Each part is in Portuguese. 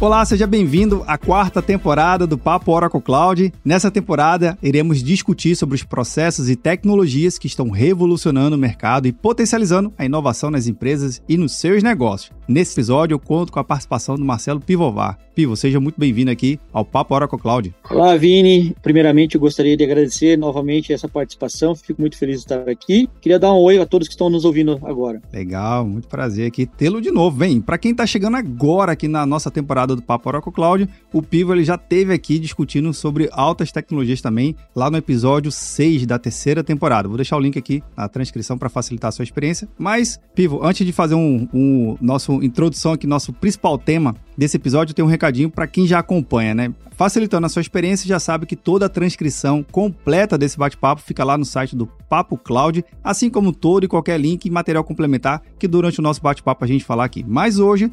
Olá, seja bem-vindo à quarta temporada do Papo Oracle Cloud. Nessa temporada, iremos discutir sobre os processos e tecnologias que estão revolucionando o mercado e potencializando a inovação nas empresas e nos seus negócios. Nesse episódio, eu conto com a participação do Marcelo Pivovar. Pivo, seja muito bem-vindo aqui ao Papo Oracle Cloud. Olá, Vini. Primeiramente, eu gostaria de agradecer novamente essa participação. Fico muito feliz de estar aqui. Queria dar um oi a todos que estão nos ouvindo agora. Legal, muito prazer aqui tê-lo de novo. Vem, para quem está chegando agora aqui na nossa temporada do Papo Oracle Cloud, o Pivo ele já teve aqui discutindo sobre altas tecnologias também, lá no episódio 6 da terceira temporada. Vou deixar o link aqui na transcrição para facilitar a sua experiência. Mas, Pivo, antes de fazer um, um nosso introdução aqui, nosso principal tema desse episódio, tem um recadinho para quem já acompanha, né? Facilitando a sua experiência, já sabe que toda a transcrição completa desse bate-papo fica lá no site do Papo Cloud, assim como todo e qualquer link e material complementar que durante o nosso bate-papo a gente falar aqui. Mas hoje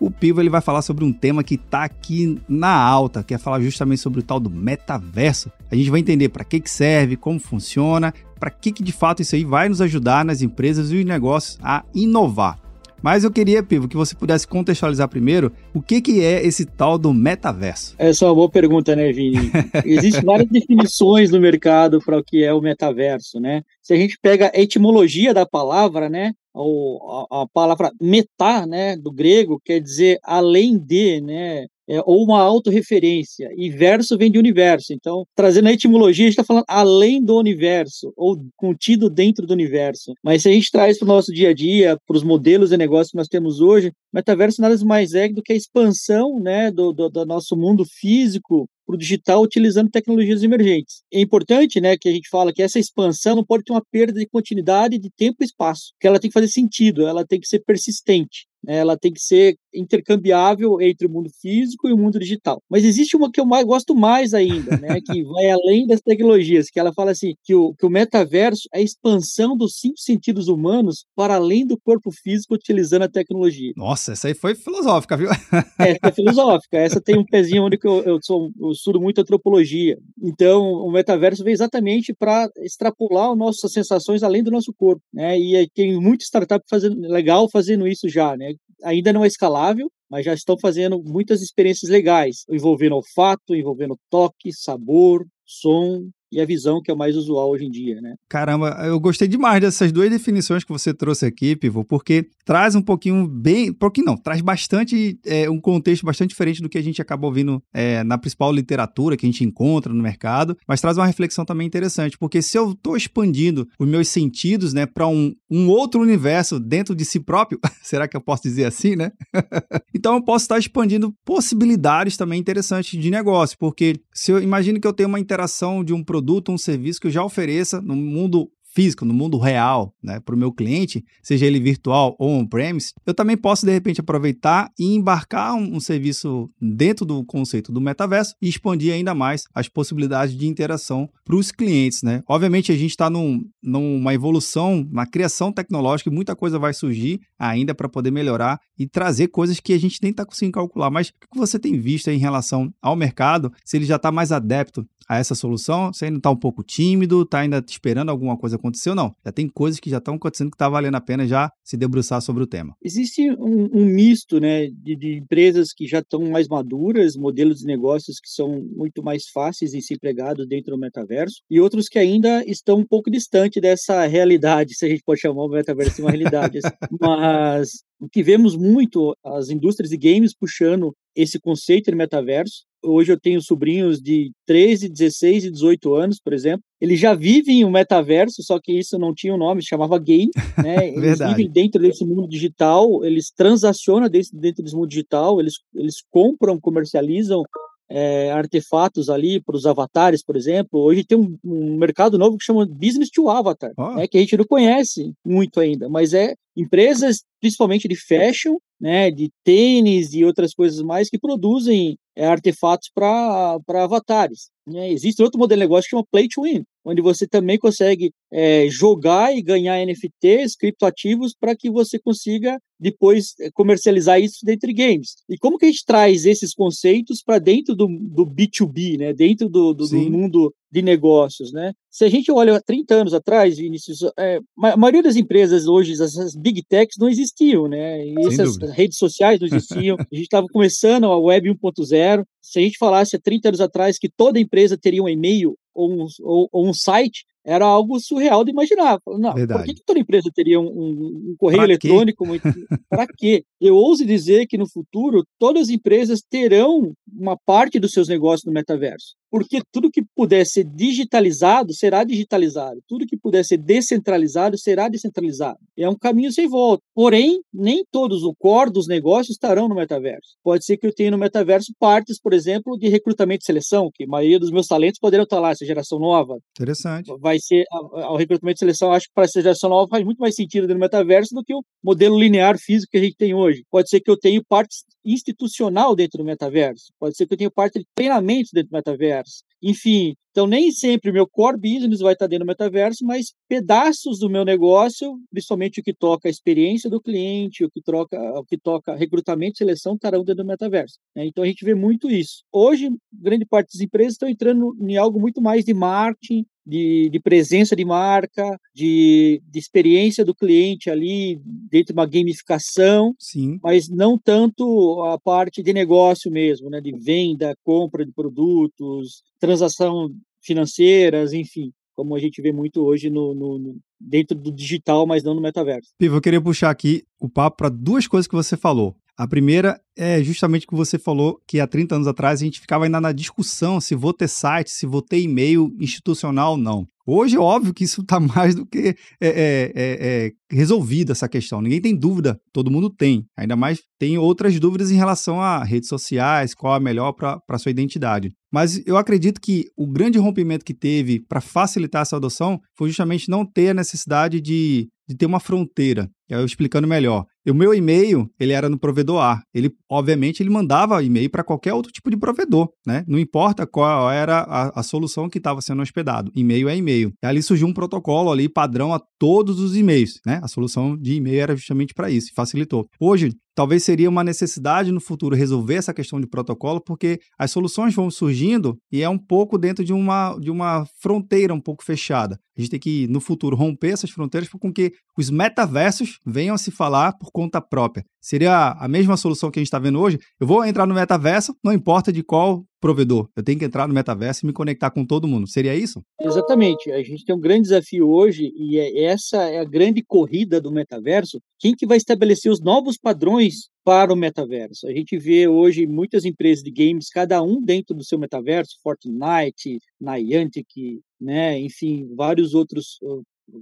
o Pivo ele vai falar sobre um tema que está aqui na alta, que é falar justamente sobre o tal do metaverso. A gente vai entender para que, que serve, como funciona, para que, que de fato isso aí vai nos ajudar nas empresas e os negócios a inovar. Mas eu queria, Pivo, que você pudesse contextualizar primeiro o que, que é esse tal do metaverso. Essa é uma boa pergunta, né, Vini? Existem várias definições no mercado para o que é o metaverso, né? Se a gente pega a etimologia da palavra, né, a, a palavra meta, né, do grego, quer dizer além de, né, é, ou uma autorreferência, e verso vem de universo. Então, trazendo a etimologia, a gente está falando além do universo, ou contido dentro do universo. Mas se a gente traz para o nosso dia a dia, para os modelos de negócio que nós temos hoje, metaverso nada mais é do que a expansão né, do, do, do nosso mundo físico para o digital utilizando tecnologias emergentes. É importante né, que a gente fala que essa expansão não pode ter uma perda de continuidade de tempo e espaço, que ela tem que fazer sentido, ela tem que ser persistente. Ela tem que ser intercambiável entre o mundo físico e o mundo digital. Mas existe uma que eu mais, gosto mais ainda, né, que vai além das tecnologias, que ela fala assim, que o, que o metaverso é a expansão dos cinco sentidos humanos para além do corpo físico utilizando a tecnologia. Nossa, essa aí foi filosófica, viu? essa é filosófica. Essa tem um pezinho onde eu, eu, sou, eu estudo muito antropologia. Então, o metaverso vem exatamente para extrapolar as nossas sensações além do nosso corpo, né? E tem muita startup fazendo legal fazendo isso já, né? Ainda não é escalável, mas já estão fazendo muitas experiências legais, envolvendo olfato, envolvendo toque, sabor, som, e a visão que é o mais usual hoje em dia, né? Caramba, eu gostei demais dessas duas definições que você trouxe aqui, Pivo, porque traz um pouquinho bem, pouquinho não, traz bastante é, um contexto bastante diferente do que a gente acaba ouvindo é, na principal literatura que a gente encontra no mercado, mas traz uma reflexão também interessante, porque se eu estou expandindo os meus sentidos, né, para um, um outro universo dentro de si próprio, será que eu posso dizer assim, né? então eu posso estar expandindo possibilidades também interessantes de negócio, porque se eu imagino que eu tenho uma interação de um produto produto, um serviço que eu já ofereça no mundo físico, no mundo real, né, para o meu cliente, seja ele virtual ou on-premise, eu também posso, de repente, aproveitar e embarcar um, um, serviço dentro do conceito do metaverso e expandir ainda mais as possibilidades de interação para os clientes. Né? Obviamente, a gente está num, numa evolução, uma criação tecnológica e muita coisa vai surgir ainda para poder melhorar e trazer coisas que a gente nem está conseguindo calcular. Mas o que você tem visto em relação ao mercado, se ele já está mais adepto a essa solução? Você ainda está um pouco tímido, está ainda esperando alguma coisa acontecer ou não? Já tem coisas que já estão acontecendo que está valendo a pena já se debruçar sobre o tema. Existe um, um misto né, de, de, empresas que já estão mais maduras, modelos de negócios que são muito mais fáceis de ser empregados dentro do metaverso, e outros que ainda estão um pouco distante dessa realidade, se a gente pode chamar o metaverso de uma realidade. Mas o que vemos muito as indústrias de games puxando esse conceito de metaverso. Hoje eu tenho sobrinhos de 13, 16 e 18 anos, por exemplo. Eles já vivem o metaverso, só que isso não tinha um nome, se chamava game. Né? Eles vivem dentro desse mundo digital, eles transacionam dentro, dentro desse mundo digital, eles, eles compram, comercializam é, artefatos ali para os avatares, por exemplo. Hoje tem um, um, mercado novo que chama Business to Avatar, oh. né, que a gente não conhece muito ainda, mas é empresas, principalmente de fashion, né, de tênis e outras coisas mais, que produzem é, artefatos para avatares. Né? Existe outro modelo de negócio que chama Play to Win, onde você também consegue é, jogar e ganhar NFTs, criptoativos, para que você consiga depois é, comercializar isso dentro de games. E como que a gente traz esses conceitos para dentro do, do B2B, né? dentro do, do, do mundo de negócios, né? Se a gente olha 30 anos atrás, Vinícius, é, a maioria das empresas hoje, essas big techs, não existiam, né? E essas redes sociais não existiam. a gente estava começando a web 1.0. Se a gente falasse há 30 anos atrás que toda empresa teria um e-mail ou um, ou, ou um site, era algo surreal de imaginar. Não, por que, que, toda empresa teria um, um, um correio pra eletrônico? Para quê? Eu ouso dizer que no futuro todas as empresas terão uma parte dos seus negócios no metaverso porque tudo que puder ser digitalizado será digitalizado, tudo que puder ser descentralizado será descentralizado. É um caminho sem volta. Porém, nem todos o core dos negócios estarão no metaverso. Pode ser que eu tenha no metaverso partes, por exemplo, de recrutamento e seleção, que a maioria dos meus talentos poderão estar lá, essa geração nova. Interessante. Vai ser o recrutamento e seleção, acho que para essa geração nova faz muito mais sentido no metaverso do que o modelo linear físico que a gente tem hoje. Pode ser que eu tenha parte institucional dentro do metaverso, pode ser que eu tenha parte de treinamento dentro do metaverso. Enfim, então nem sempre o meu core business vai estar dentro do metaverso, mas pedaços do meu negócio, principalmente o que toca a experiência do cliente, o que, troca, o que toca recrutamento e seleção, estarão dentro do metaverso. Né? Então a gente vê muito isso. Hoje, grande parte das empresas estão entrando em algo muito mais de marketing, de, de, presença de marca, de, de, experiência do cliente ali dentro de uma gamificação, Sim. mas não tanto a parte de negócio mesmo, né, de venda, compra de produtos, transação financeiras, enfim, como a gente vê muito hoje no, no, no dentro do digital, mas não no metaverso. Pivo, eu queria puxar aqui o papo para duas coisas que você falou. A primeira é justamente o que você falou, que há 30 anos atrás a gente ficava ainda na discussão se vou ter site, se vou ter e-mail institucional ou não. Hoje é óbvio que isso está mais do que é, é, é, é resolvida essa questão. Ninguém tem dúvida, todo mundo tem. Ainda mais tem outras dúvidas em relação a redes sociais, qual é melhor para a sua identidade. Mas eu acredito que o grande rompimento que teve para facilitar essa adoção foi justamente não ter a necessidade de de ter uma fronteira. Eu explicando melhor. O meu e-mail, ele era no provedor A. Ele, obviamente, ele mandava e-mail para qualquer outro tipo de provedor, né? Não importa qual era a, a solução que estava sendo hospedado. E-mail é e-mail. E ali surgiu um protocolo ali padrão a todos os e-mails, né? A solução de e-mail era justamente para isso, facilitou. Hoje, talvez seria uma necessidade no futuro resolver essa questão de protocolo, porque as soluções vão surgindo e é um pouco dentro de uma, de uma fronteira um pouco fechada. A gente tem que, no futuro, romper essas fronteiras com que os metaversos venham a se falar por conta própria. Seria a mesma solução que a gente está vendo hoje. Eu vou entrar no metaverso, não importa de qual provedor. Eu tenho que entrar no metaverso e me conectar com todo mundo. Seria isso? Exatamente. A gente tem um grande desafio hoje e é, essa é a grande corrida do metaverso. Quem que vai estabelecer os novos padrões para o metaverso? A gente vê hoje muitas empresas de games, cada um dentro do seu metaverso, Fortnite, Niantic, né, enfim, vários outros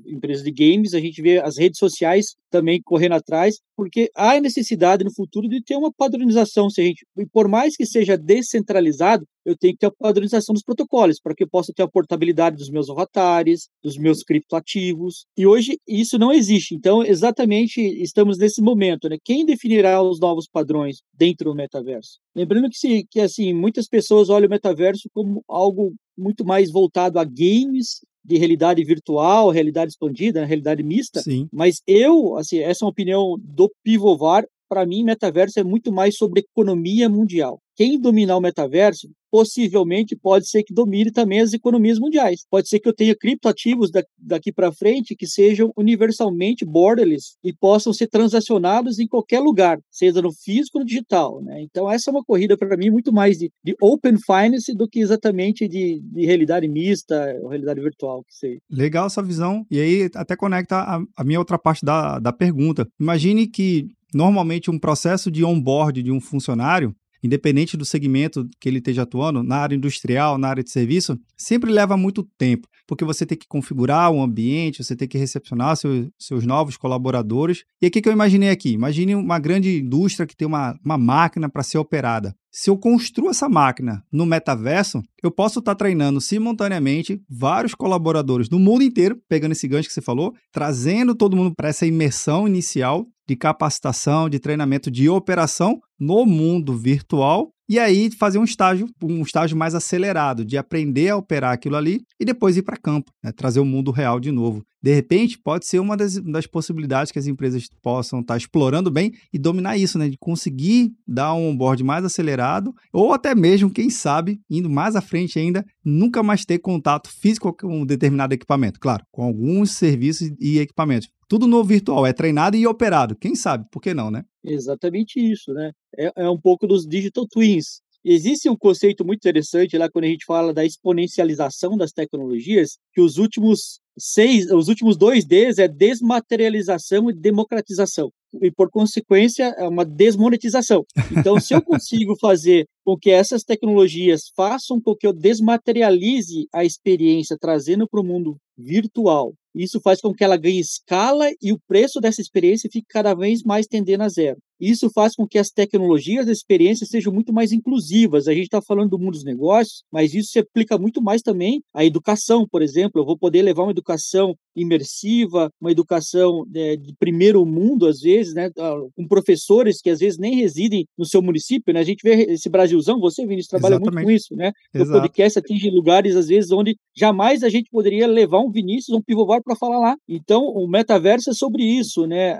empresas de games, a gente vê as redes sociais também correndo atrás, porque há necessidade no futuro de ter uma padronização. Se a gente, e por mais que seja descentralizado, eu tenho que ter a padronização dos protocolos, para que eu possa ter a portabilidade dos meus avatares, dos meus criptoativos. E hoje isso não existe. Então, exatamente estamos nesse momento, né? Quem definirá os novos padrões dentro do metaverso? Lembrando que, se, que assim, muitas pessoas olham o metaverso como algo muito mais voltado a games de realidade virtual, realidade expandida, né, realidade mista. Sim. Mas eu, assim, essa é uma opinião do Pivovar. Para mim, metaverso é muito mais sobre economia mundial quem dominar o metaverso possivelmente pode ser que domine também as economias mundiais. Pode ser que eu tenha criptoativos daqui para frente que sejam universalmente borderless e possam ser transacionados em qualquer lugar, seja no físico ou no digital. Né? Então, essa é uma corrida para mim muito mais de, de, open finance do que exatamente de, de realidade mista ou realidade virtual. Que seja. Legal essa visão. E aí até conecta a, a minha outra parte da, da pergunta. Imagine que normalmente um processo de onboard de um funcionário independente do segmento que ele esteja atuando, na área industrial, na área de serviço, sempre leva muito tempo, porque você tem que configurar o ambiente, você tem que recepcionar seus, novos colaboradores. E o que eu imaginei aqui? Imagine uma grande indústria que tem uma, uma máquina para ser operada. Se eu construo essa máquina no metaverso, eu posso estar tá treinando simultaneamente vários colaboradores do mundo inteiro, pegando esse gancho que você falou, trazendo todo mundo para essa imersão inicial de capacitação, de treinamento de operação no mundo virtual e aí fazer um estágio, um estágio mais acelerado, de aprender a operar aquilo ali e depois ir para campo, né? trazer o mundo real de novo. De repente, pode ser uma das, das possibilidades que as empresas possam estar tá explorando bem e dominar isso, né? De conseguir dar um onboard mais acelerado, ou até mesmo, quem sabe, indo mais à frente ainda, nunca mais ter contato físico com um determinado equipamento. Claro, com alguns serviços e equipamentos. Tudo no virtual, é treinado e operado. Quem sabe? Por que não, né? Exatamente isso, né? É, é um pouco dos digital twins. Existe um conceito muito interessante lá quando a gente fala da exponencialização das tecnologias, que os últimos seis, os últimos dois Ds é desmaterialização e democratização. E, por consequência, é uma desmonetização. Então, se eu consigo fazer com que essas tecnologias façam com que eu desmaterialize a experiência, trazendo para o mundo virtual, isso faz com que ela ganhe escala e o preço dessa experiência fique cada vez mais tendendo a zero. Isso faz com que as tecnologias da experiência sejam muito mais inclusivas. A gente está falando do mundo dos negócios, mas isso se aplica muito mais também à educação, por exemplo. Eu vou poder levar uma educação imersiva, uma educação né, de primeiro mundo, às vezes, né, ah, com professores que às vezes nem residem no seu município. Né? A gente vê esse Brasilzão, você, Vinícius, trabalha Exatamente. muito com isso. Né? O podcast atinge lugares, às vezes, onde jamais a gente poderia levar um Vinícius, um pivovar para falar lá. Então, o metaverso é sobre isso. Né?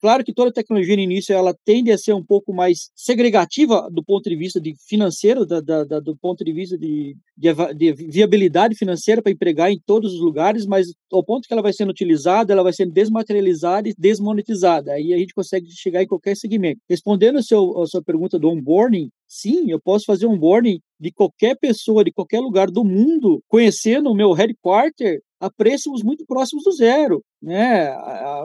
Claro que toda tecnologia no início ela tende a ser um pouco mais segregativa do ponto de vista de financeiro, da, da, da, do ponto de vista de, de, de viabilidade financeira para empregar em todos os lugares, mas ao ponto que ela vai sendo utilizada, ela vai sendo desmaterializada e desmonetizada. Aí a gente consegue chegar em qualquer segmento. Respondendo a, seu, a sua pergunta do onboarding, sim, eu posso fazer onboarding de qualquer pessoa, de qualquer lugar do mundo, conhecendo o meu headquarter a preços muito próximos do zero. Né?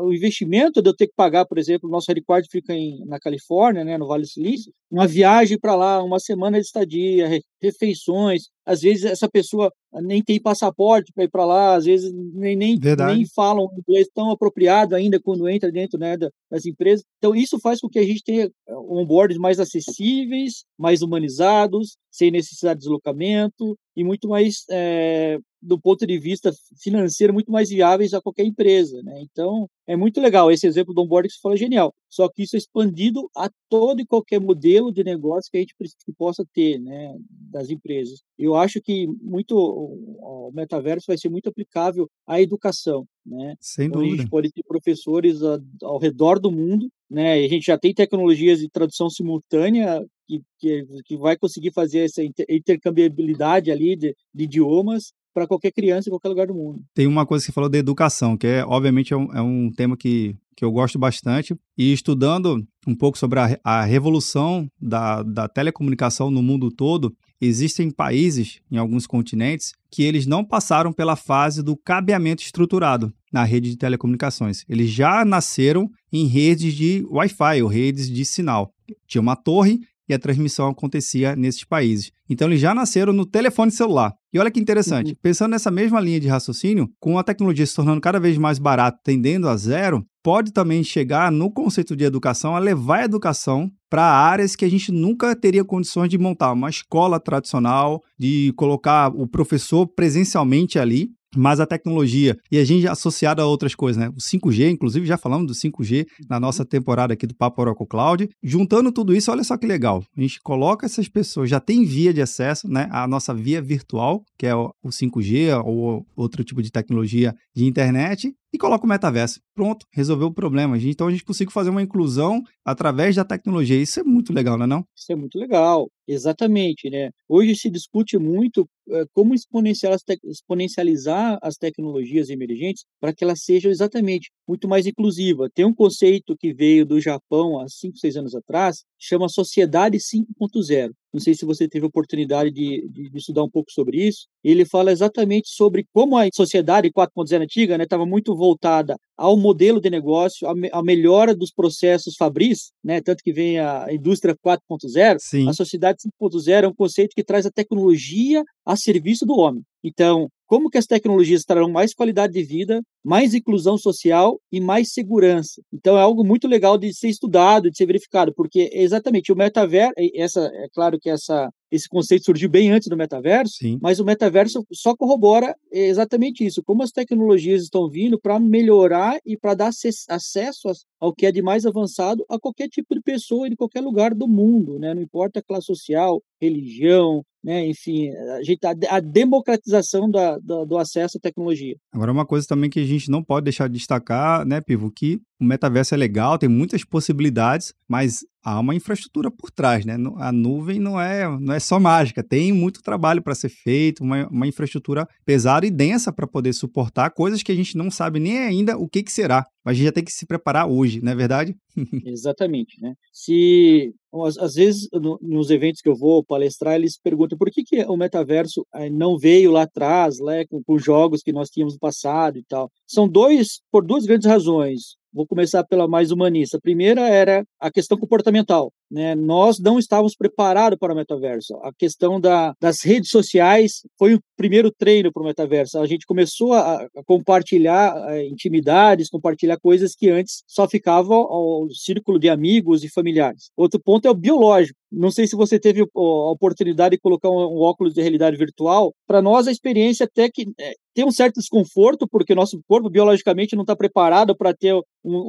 O investimento de eu ter que pagar, por exemplo, o nosso headquarter fica em, na Califórnia, né, no Vale do Silício, uma viagem para lá, uma semana de estadia, refeições, às vezes essa pessoa nem tem passaporte para ir para lá, às vezes nem, nem, nem falam inglês tão apropriado ainda quando entra dentro né, das empresas. Então, isso faz com que a gente tenha eh, onboards mais acessíveis, mais humanizados, sem necessidade de deslocamento e muito mais, é, do ponto de vista financeiro, muito mais viáveis a qualquer empresa. Né? Então, é muito legal. Esse exemplo do onboarding que você falou é genial. Só que isso é expandido a todo e qualquer modelo de negócio que a gente que possa ter né, das empresas. Eu acho que muito o metaverso vai ser muito aplicável à educação. Né? Sem dúvida. Então, a gente pode ter professores ao redor do mundo. Né? E a gente já tem tecnologias de tradução simultânea que, que, que vai conseguir fazer essa intercambiabilidade ali de, de idiomas para qualquer criança em qualquer lugar do mundo. Tem uma coisa que você falou da educação, que é, obviamente, é um, é um tema que, que eu gosto bastante. E estudando um pouco sobre a, a revolução da, da telecomunicação no mundo todo, existem países, em alguns continentes, que eles não passaram pela fase do cabeamento estruturado na rede de telecomunicações. Eles já nasceram em redes de Wi-Fi ou redes de sinal. Tinha uma torre e a transmissão acontecia nesses países. Então eles já nasceram no telefone celular. E olha que interessante, uhum. pensando nessa mesma linha de raciocínio, com a tecnologia se tornando cada vez mais barata, tendendo a zero, pode também chegar no conceito de educação a levar a educação para áreas que a gente nunca teria condições de montar uma escola tradicional, de colocar o professor presencialmente ali mas a tecnologia e a gente associada a outras coisas, né? O 5G, inclusive já falamos do 5G na nossa temporada aqui do Papo Oracle Cloud. Juntando tudo isso, olha só que legal. A gente coloca essas pessoas, já tem via de acesso, né? A nossa via virtual, que é o 5G ou outro tipo de tecnologia de internet, e coloca o metaverso. Pronto, resolveu o problema. Então a gente consegue fazer uma inclusão através da tecnologia. Isso é muito legal, não é não? Isso é muito legal, exatamente, né? Hoje se discute muito é, como exponencializar as tecnologias emergentes para que elas sejam exatamente muito mais inclusivas. Tem um conceito que veio do Japão há 5, 6 anos atrás, chama Sociedade 5.0. Não sei se você teve oportunidade de, de, de, estudar um pouco sobre isso. Ele fala exatamente sobre como a sociedade 4.0 antiga estava né, muito voltada ao modelo de negócio, à, melhora dos processos fabris, né, tanto que vem a indústria 4.0. A sociedade 5.0 é um conceito que traz a tecnologia a serviço do homem. Então, como que as tecnologias trarão mais qualidade de vida, mais inclusão social e mais segurança. Então é algo muito legal de ser estudado, de ser verificado, porque exatamente o metaverso, essa é claro que essa esse conceito surgiu bem antes do metaverso, Sim. mas o metaverso só corrobora exatamente isso, como as tecnologias estão vindo para melhorar e para dar acesso ao que é de mais avançado a qualquer tipo de pessoa de qualquer lugar do mundo, né? Não importa a classe social, religião, né? Enfim, a, a, a democratização da, da, do acesso à tecnologia. Agora, uma coisa também que a gente não pode deixar de destacar, né, Pivo, que o metaverso é legal, tem muitas possibilidades, mas há uma infraestrutura por trás, né? A nuvem não é, não é só mágica, tem muito trabalho para ser feito, uma, uma infraestrutura pesada e densa para poder suportar coisas que a gente não sabe nem ainda o que, que será. Mas a gente já tem que se preparar hoje, não é verdade? Exatamente, né? Se às, às vezes no, nos eventos que eu vou palestrar eles perguntam por que, que o metaverso eh, não veio lá atrás, né, com, com jogos que nós tínhamos no passado e tal. São dois por duas grandes razões. Vou começar pela mais humanista. A primeira era a questão comportamental. Né? Nós não estávamos preparados para o metaverso. A questão da, das redes sociais foi o primeiro treino para o metaverso. A gente começou a, a compartilhar a, eh, intimidades, compartilhar coisas que antes só ficavam ao círculo de amigos e familiares. Outro ponto é o biológico. Não sei se você teve a oportunidade de colocar um, óculos de realidade virtual. Para nós, a experiência até que é, tem um certo desconforto, porque nosso corpo biologicamente não está preparado para ter um,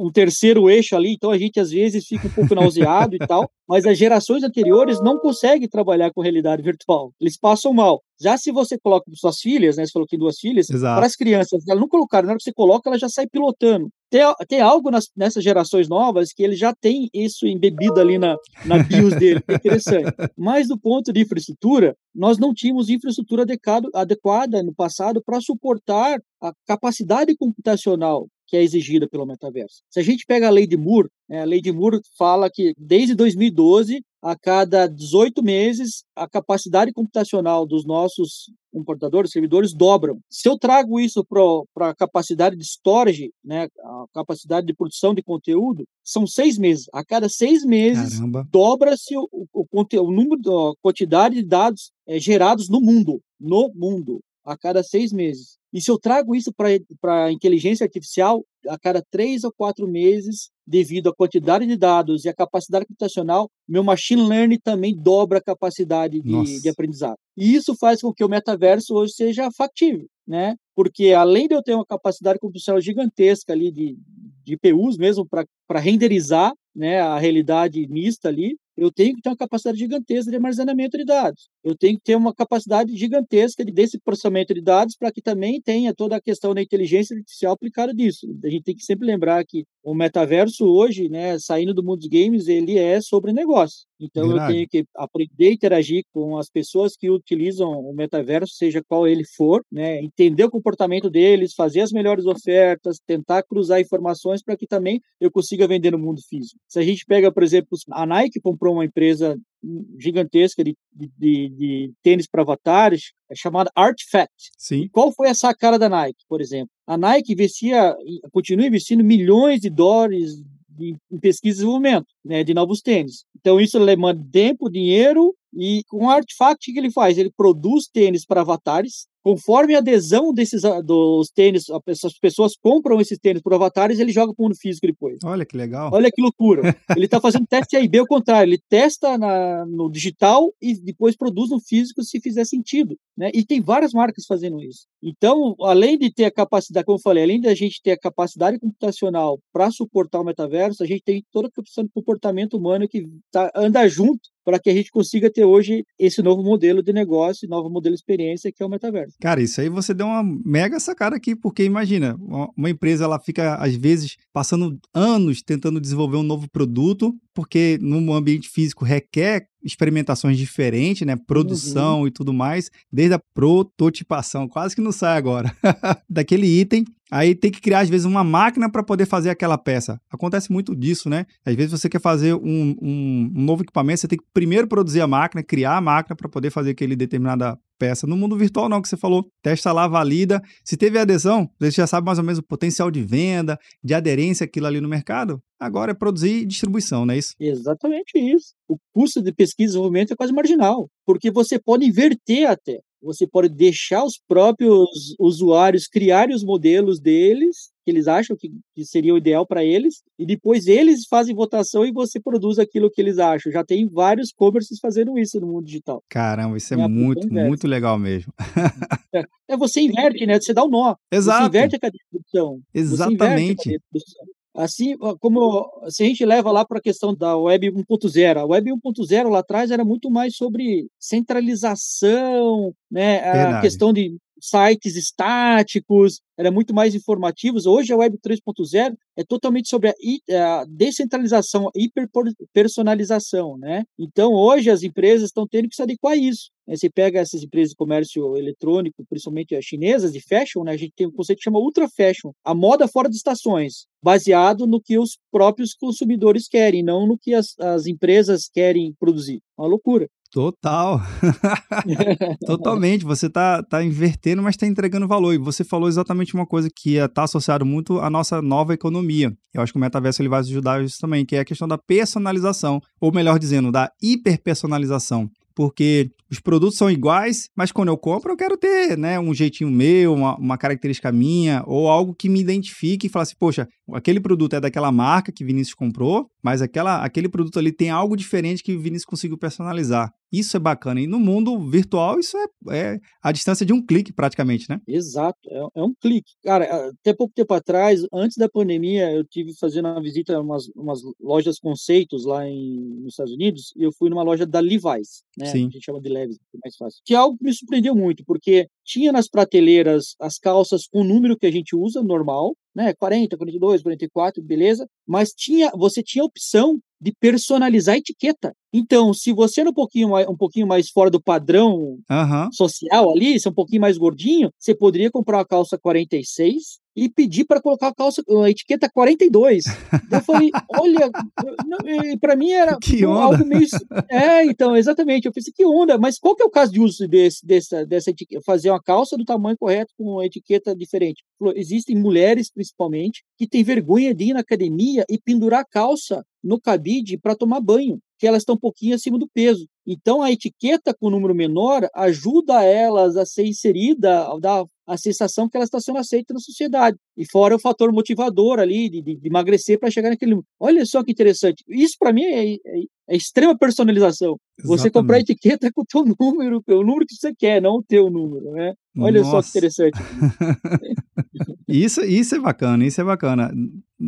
um, terceiro eixo ali, então a gente às vezes fica um pouco nauseado e tal, mas as gerações anteriores não conseguem trabalhar com realidade virtual, eles passam mal. Já se você coloca suas filhas, né, você falou que duas filhas, para as crianças, elas não colocaram, na hora que você coloca, ela já sai pilotando. Tem, tem algo nas, nessas gerações novas que ele já tem isso embebido ali na, na BIOS dele, é interessante. Mas do ponto de infraestrutura, nós não tínhamos infraestrutura adequado, adequada no passado para suportar a capacidade computacional que é exigida pelo metaverso. Se a gente pega a lei de Moore, né, a lei de Moore fala que desde 2012, a cada 18 meses, a capacidade computacional dos nossos computadores, servidores dobram. Se eu trago isso para a capacidade de storage, né, a capacidade de produção de conteúdo, são seis meses. A cada seis meses, dobra-se o, o, o, o, número, a quantidade de dados é, gerados no mundo. No mundo a cada seis meses. E se eu trago isso para a inteligência artificial, a cada três ou quatro meses, devido à quantidade de dados e à capacidade computacional, meu machine learning também dobra a capacidade de, de aprendizado. E isso faz com que o metaverso hoje seja factível, né? Porque além de eu ter uma capacidade computacional gigantesca ali de, de PUs mesmo para renderizar né, a realidade mista ali, eu tenho que ter uma capacidade gigantesca de armazenamento de dados. Eu tenho que ter uma capacidade gigantesca desse processamento de dados para que também tenha toda a questão da inteligência artificial aplicada disso. A gente tem que sempre lembrar que o metaverso hoje, né, saindo do mundo dos games, ele é sobre negócio. Então Verdade. eu tenho que aprender a interagir com as pessoas que utilizam o metaverso, seja qual ele for, né, entender o comportamento deles, fazer as melhores ofertas, tentar cruzar informações para que também eu consiga vender no mundo físico. Se a gente pega, por exemplo, a Nike comprou uma empresa gigantesca de, de, de tênis para avatares, é chamada Artifact. Sim. Qual foi essa cara da Nike, por exemplo? A Nike investia, continua investindo milhões de dólares em pesquisa e desenvolvimento né, de novos tênis. Então, isso demanda tempo, dinheiro, e com o Artifact, o que ele faz? Ele produz tênis para avatares, Conforme a adesão desses ah, dos tênis, as pessoas compram esses tênis por avatares, ele joga para o mundo físico depois. Olha que legal. Olha que loucura. ele está fazendo teste A e B ao contrário. Ele testa na, no digital e depois produz no físico se fizer sentido. Né? E tem várias marcas fazendo isso. Então, além de ter a capacidade, como eu falei, além da gente ter a capacidade computacional para suportar o metaverso, a gente tem toda a questão de comportamento humano que tá, anda junto para que a gente consiga ter hoje esse novo modelo de negócio, novo modelo de experiência que é o metaverso. Cara, isso aí você deu uma mega sacada aqui, porque imagina, uma empresa ela fica às vezes passando anos tentando desenvolver um novo produto, porque no ambiente físico requer experimentações diferentes, né? Produção uhum. e tudo mais, desde a prototipação, quase que não sai agora, daquele item. Aí tem que criar, às vezes, uma máquina para poder fazer aquela peça. Acontece muito disso, né? Às vezes você quer fazer um, um, um novo equipamento, você tem que primeiro produzir a máquina, criar a máquina para poder fazer aquele determinada peça. No mundo virtual, não, que você falou, testa lá, valida. Se teve adesão, você já sabe mais ou menos o potencial de venda, de aderência aquilo ali no mercado. Agora é produzir e distribuição, não é isso? Exatamente isso. O custo de pesquisa e desenvolvimento é quase marginal, porque você pode inverter até. Você pode deixar os próprios usuários criarem os modelos deles, que eles acham que, seria o ideal para eles, e depois eles fazem votação e você produz aquilo que eles acham. Já tem vários commerces fazendo isso no mundo digital. Caramba, isso é, é muito, muito legal mesmo. é, é, você inverte, né? Você dá o um nó. Exato. Você inverte a cadeia de produção. Exatamente. Assim como se a gente leva lá para a questão da Web 1.0, a Web 1.0 lá atrás era muito mais sobre centralização, né, a Verdade. questão de sites estáticos, era muito mais informativos. Hoje a Web 3.0 é totalmente sobre a, a descentralização, a hiperpersonalização, né? Então hoje as empresas estão tendo que se adequar a isso. Né? Você pega essas empresas de comércio eletrônico, principalmente as chinesas de fashion, né? A gente tem um conceito que chama ultra fashion, a moda fora de estações, baseado no que os próprios consumidores querem, não no que as, as empresas querem produzir. Uma loucura. Total. Totalmente. Você tá, tá invertendo, mas está entregando valor. E você falou exatamente uma coisa que está associado muito à nossa nova economia. Eu acho que o metaverso ele vai ajudar isso também, que é a questão da personalização, ou melhor dizendo, da hiperpersonalização porque os produtos são iguais, mas quando eu compro eu quero ter né, um jeitinho meu, uma, uma característica minha, ou algo que me identifique e fale assim, poxa, aquele produto é daquela marca que Vinícius comprou, mas aquela, aquele produto ali tem algo diferente que o Vinícius conseguiu personalizar. Isso é bacana. E no mundo virtual, isso é, é a distância de um clique, praticamente, né? Exato, é, é, um clique. Cara, até pouco tempo atrás, antes da pandemia, eu tive fazendo uma visita a umas, umas lojas conceitos lá em, nos Estados Unidos, e eu fui numa loja da Levi's, né? Sim. A gente chama de Levi's, é mais fácil. Que é algo que me surpreendeu muito, porque tinha nas prateleiras as calças com o número que a gente usa, normal, né? 40, 42, 44, beleza. Mas tinha, você tinha a opção de personalizar a etiqueta. Então, se você era um pouquinho mais, um pouquinho mais fora do padrão uhum. social ali, se é um pouquinho mais gordinho, você poderia comprar uma calça 46 e pedir para colocar a calça, a etiqueta 42. eu falei, olha, para mim era algo meio. É, então, exatamente. Eu pensei, que onda, mas qual que é o caso de uso desse, dessa, dessa etiqueta? Fazer uma calça do tamanho correto com uma etiqueta diferente. Existem mulheres, principalmente, que têm vergonha de ir na academia e pendurar a calça no cabide para tomar banho, que elas estão um pouquinho acima do peso. Então, a etiqueta com número menor ajuda elas a ser inserida, a dar a sensação que ela está sendo aceita na sociedade. E fora o fator motivador ali de, de, de emagrecer para chegar naquele. Olha só que interessante. Isso para mim é, é, é, extrema personalização. Exatamente. Você comprar a etiqueta com o teu número, o número que você quer, não o teu número, né? Olha Nossa. só que interessante. isso, isso é bacana, isso é bacana.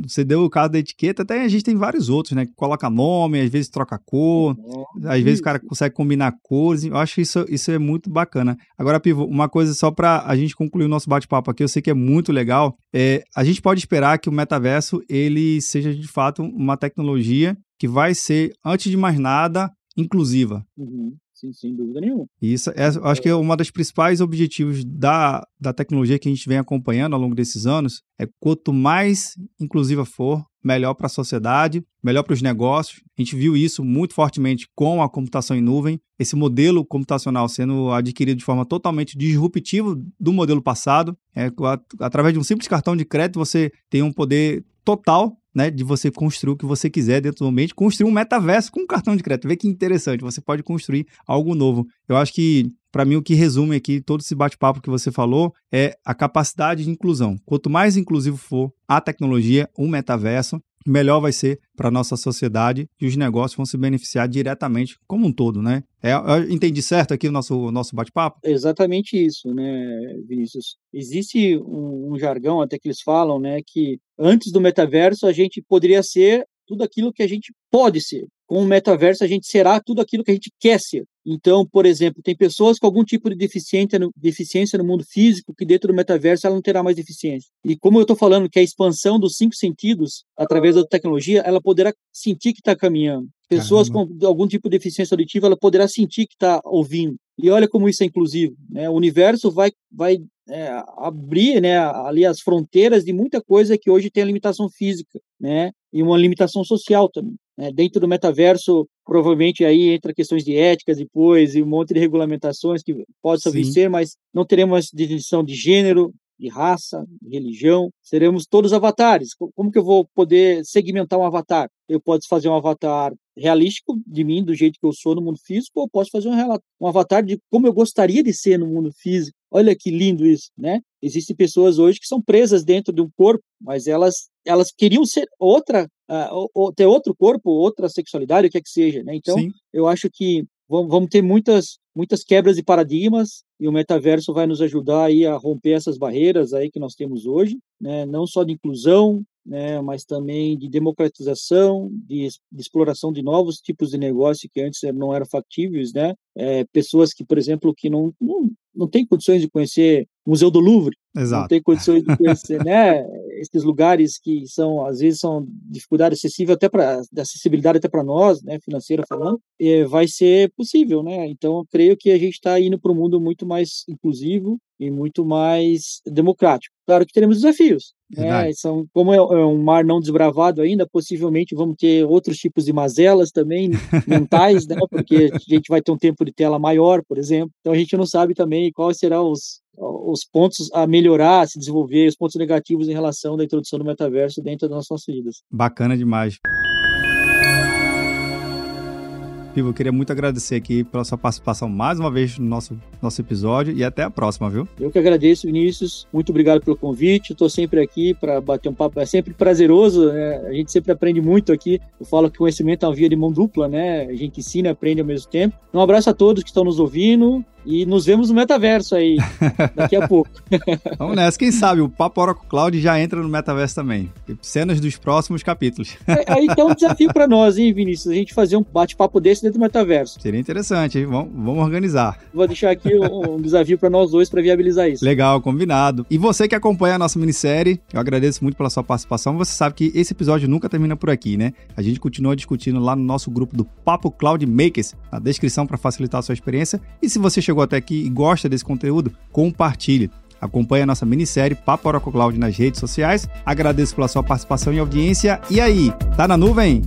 Você deu o caso da etiqueta, até a gente tem vários outros, né? Que coloca nome, às vezes troca cor, às vezes o cara consegue combinar cores. Eu acho isso, isso é muito bacana. Agora, Pivo, uma coisa só para a gente concluir o nosso bate-papo aqui, eu sei que é muito legal. É, a gente pode esperar que o metaverso ele seja de fato uma tecnologia que vai ser, antes de mais nada, inclusiva. Uhum. Sim, sem dúvida nenhuma. Isso, é, acho que é uma das principais objetivos da, da tecnologia que a gente vem acompanhando ao longo desses anos é quanto mais inclusiva for, melhor para a sociedade, melhor para os negócios. A gente viu isso muito fortemente com a computação em nuvem, esse modelo computacional sendo adquirido de forma totalmente disruptiva do modelo passado. É, através de um simples cartão de crédito, você tem um poder total né, de você construir o que você quiser dentro do ambiente, construir um metaverso com um cartão de crédito. Vê que interessante, você pode construir algo novo. Eu acho que, para mim, o que resume aqui todo esse bate-papo que você falou é a capacidade de inclusão. Quanto mais inclusivo for a tecnologia, o metaverso, melhor vai ser para a nossa sociedade e os negócios vão se beneficiar diretamente como um todo, né? É, entendi certo aqui o nosso, nosso bate-papo? Exatamente isso, né, Vinícius? Existe um, um, jargão até que eles falam, né, que antes do metaverso a gente poderia ser tudo aquilo que a gente pode ser. Com o metaverso a gente será tudo aquilo que a gente quer ser. Então, por exemplo, tem pessoas com algum tipo de deficiência no, deficiência no mundo físico que dentro do metaverso ela não terá mais deficiência. E como eu estou falando que a expansão dos cinco sentidos através da tecnologia, ela poderá sentir que está caminhando. Pessoas Caramba. com algum tipo de deficiência auditiva, ela poderá sentir que está ouvindo. E olha como isso é inclusivo. Né? O universo vai, vai é, abrir né, ali as fronteiras de muita coisa que hoje tem a limitação física, né? E uma limitação social também. Né? Dentro do metaverso, provavelmente aí entra questões de éticas depois e um monte de regulamentações que possam vir ser, mas não teremos definição de gênero, de raça, de religião, seremos todos avatares. Como que eu vou poder segmentar um avatar? Eu posso fazer um avatar realístico de mim, do jeito que eu sou no mundo físico, ou posso fazer um, um avatar de como eu gostaria de ser no mundo físico. Olha que lindo isso, né? Existem pessoas hoje que são presas dentro de um corpo, mas elas elas queriam ser outra, uh, ter outro corpo, outra sexualidade, o que é que seja, né? Então, Sim. eu acho que vamos ter muitas muitas quebras de paradigmas e o metaverso vai nos ajudar aí a romper essas barreiras aí que nós temos hoje, né? Não só de inclusão, né, mas também de democratização, de, de, exploração de novos tipos de negócio que antes não eram factíveis, né? É, pessoas que, por exemplo, que não, não, não têm condições de conhecer o Museu do Louvre, Exato. não tem condições de conhecer, né? Esses lugares que são, às vezes, são dificuldade acessível até para, acessibilidade até para nós, né, financeira falando, vai ser possível, né? Então, creio que a gente está indo para um mundo muito mais inclusivo e muito mais democrático. Claro que teremos desafios, né? São, como é, é um mar não desbravado ainda, possivelmente vamos ter outros tipos de mazelas também mentais, né? Porque a gente vai ter um tempo de tela maior, por exemplo. Então a gente não sabe também quais serão os, os pontos a melhorar, a se desenvolver, os pontos negativos em relação da introdução do metaverso dentro das nossas vidas. Bacana demais. Pivo, eu queria muito agradecer aqui pela sua participação mais uma vez no nosso, nosso episódio e até a próxima, viu? Eu que agradeço, Vinícius. Muito obrigado pelo convite. Estou sempre aqui para bater um papo. É sempre prazeroso, né? A gente sempre aprende muito aqui. Eu falo que conhecimento é uma via de mão dupla, né? A gente ensina e aprende ao mesmo tempo. Um abraço a todos que estão nos ouvindo. E nos vemos no metaverso aí, daqui a pouco. Vamos nessa. Quem sabe o Papo Oracle Cloud já entra no metaverso também. Cenas dos próximos capítulos. É, aí tem um desafio para nós, hein, Vinícius? A gente fazer um bate-papo desse dentro do metaverso. Seria interessante, hein? Vamos, vamos organizar. Vou deixar aqui um, um desafio para nós dois para viabilizar isso. Legal, combinado. E você que acompanha a nossa minissérie, eu agradeço muito pela sua participação. Você sabe que esse episódio nunca termina por aqui, né? A gente continua discutindo lá no nosso grupo do Papo Cloud Makers, na descrição para facilitar a sua experiência. E se você chegou chegou até aqui e gosta desse conteúdo, compartilhe. Acompanhe a nossa minissérie Papo Cloud nas redes sociais. Agradeço pela sua participação e audiência. E aí, tá na nuvem?